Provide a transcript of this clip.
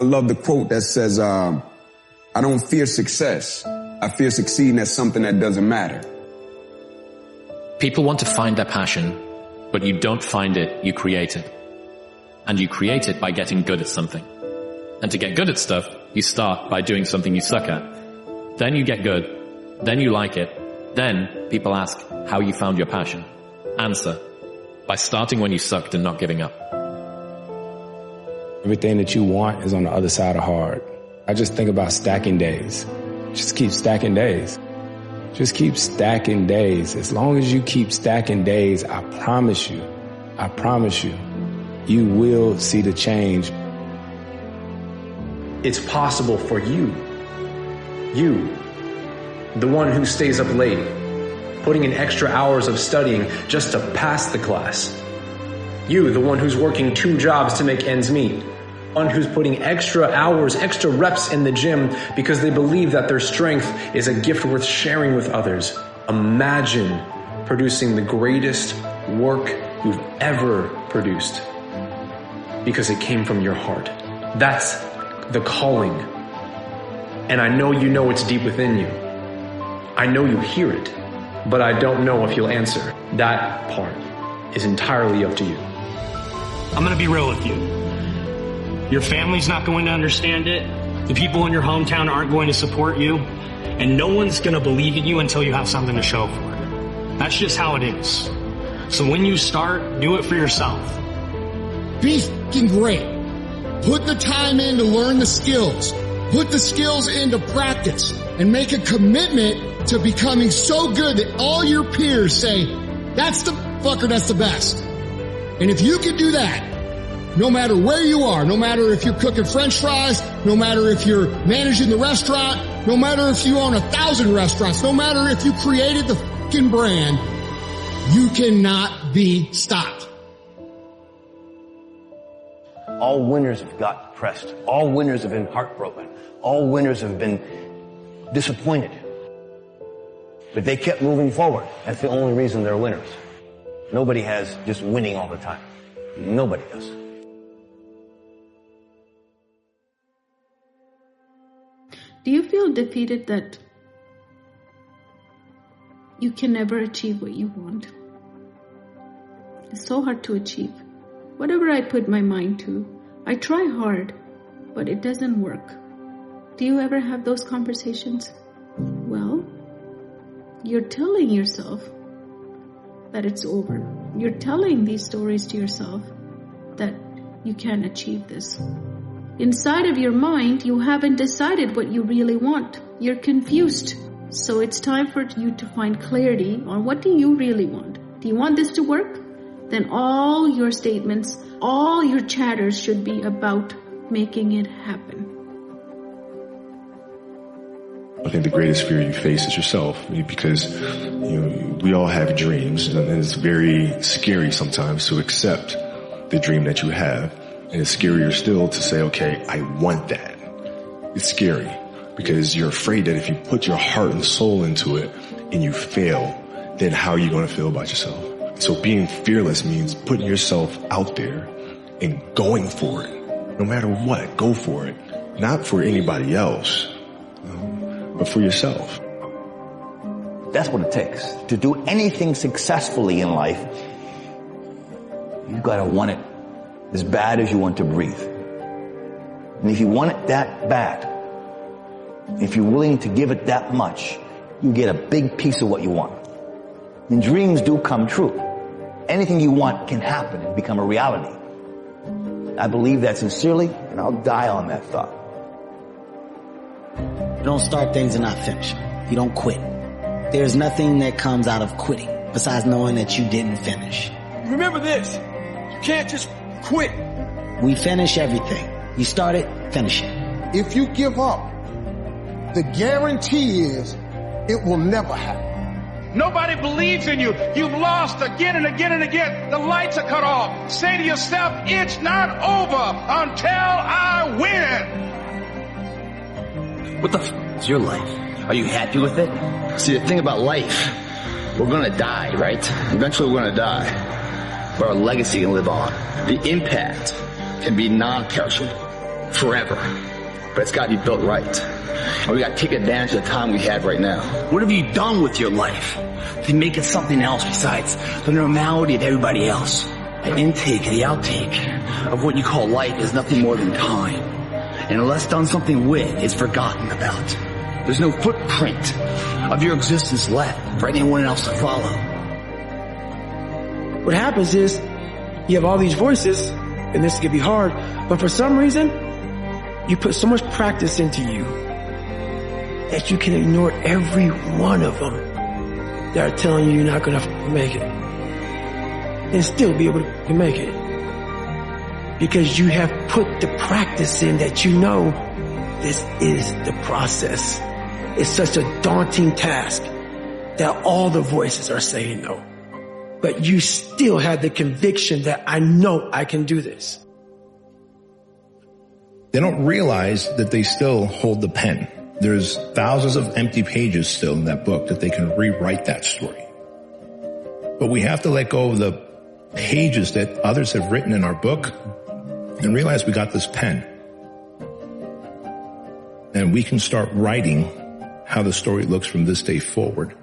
I love the quote that says, um, I don't fear success. I fear succeeding at something that doesn't matter. People want to find their passion, but you don't find it, you create it. And you create it by getting good at something. And to get good at stuff, you start by doing something you suck at. Then you get good. Then you like it. Then people ask how you found your passion. Answer. By starting when you sucked and not giving up. Everything that you want is on the other side of hard. I just think about stacking days. Just keep stacking days. Just keep stacking days. As long as you keep stacking days, I promise you, I promise you, you will see the change. It's possible for you. You, the one who stays up late, putting in extra hours of studying just to pass the class. You, the one who's working two jobs to make ends meet. One who's putting extra hours, extra reps in the gym because they believe that their strength is a gift worth sharing with others. Imagine producing the greatest work you've ever produced because it came from your heart. That's the calling. And I know you know it's deep within you. I know you hear it, but I don't know if you'll answer. That part is entirely up to you. I'm gonna be real with you. Your family's not going to understand it. The people in your hometown aren't going to support you. And no one's going to believe in you until you have something to show for it. That's just how it is. So when you start, do it for yourself. Be great. Put the time in to learn the skills. Put the skills into practice and make a commitment to becoming so good that all your peers say, that's the fucker, that's the best. And if you can do that, no matter where you are, no matter if you're cooking french fries, no matter if you're managing the restaurant, no matter if you own a thousand restaurants, no matter if you created the fucking brand, you cannot be stopped. All winners have got depressed. All winners have been heartbroken. All winners have been disappointed. But they kept moving forward. That's the only reason they're winners. Nobody has just winning all the time. Nobody does. Do you feel defeated that you can never achieve what you want? It's so hard to achieve. Whatever I put my mind to, I try hard, but it doesn't work. Do you ever have those conversations? Well, you're telling yourself that it's over. You're telling these stories to yourself that you can't achieve this. Inside of your mind, you haven't decided what you really want. You're confused. So it's time for you to find clarity on what do you really want. Do you want this to work? Then all your statements, all your chatters should be about making it happen. I think the greatest fear you face is yourself because you know, we all have dreams and it's very scary sometimes to accept the dream that you have and it's scarier still to say, okay, I want that. It's scary because you're afraid that if you put your heart and soul into it and you fail, then how are you going to feel about yourself? So being fearless means putting yourself out there and going for it. No matter what, go for it. Not for anybody else, but for yourself. That's what it takes. To do anything successfully in life, you've got to want it as bad as you want to breathe. And if you want it that bad, if you're willing to give it that much, you get a big piece of what you want. And dreams do come true. Anything you want can happen and become a reality. I believe that sincerely, and I'll die on that thought. You don't start things and not finish. You don't quit. There's nothing that comes out of quitting besides knowing that you didn't finish. Remember this. You can't just quit. We finish everything. You start it, finish it. If you give up, the guarantee is it will never happen. Nobody believes in you. You've lost again and again and again. The lights are cut off. Say to yourself, it's not over until I win. What the f- is your life? Are you happy with it? See, the thing about life, we're gonna die, right? Eventually we're gonna die. But our legacy can live on. The impact can be non-perishable. forever. But it's gotta be built right. And we gotta take advantage of the time we have right now. What have you done with your life to make it something else besides the normality of everybody else? The intake, the outtake of what you call life is nothing more than time. And unless done something with, it's forgotten about. There's no footprint of your existence left for anyone else to follow. What happens is you have all these voices and this can be hard, but for some reason you put so much practice into you that you can ignore every one of them that are telling you you're not going to make it and still be able to make it because you have put the practice in that you know this is the process. It's such a daunting task that all the voices are saying no. But you still have the conviction that I know I can do this. They don't realize that they still hold the pen. There's thousands of empty pages still in that book that they can rewrite that story. But we have to let go of the pages that others have written in our book and realize we got this pen. And we can start writing how the story looks from this day forward.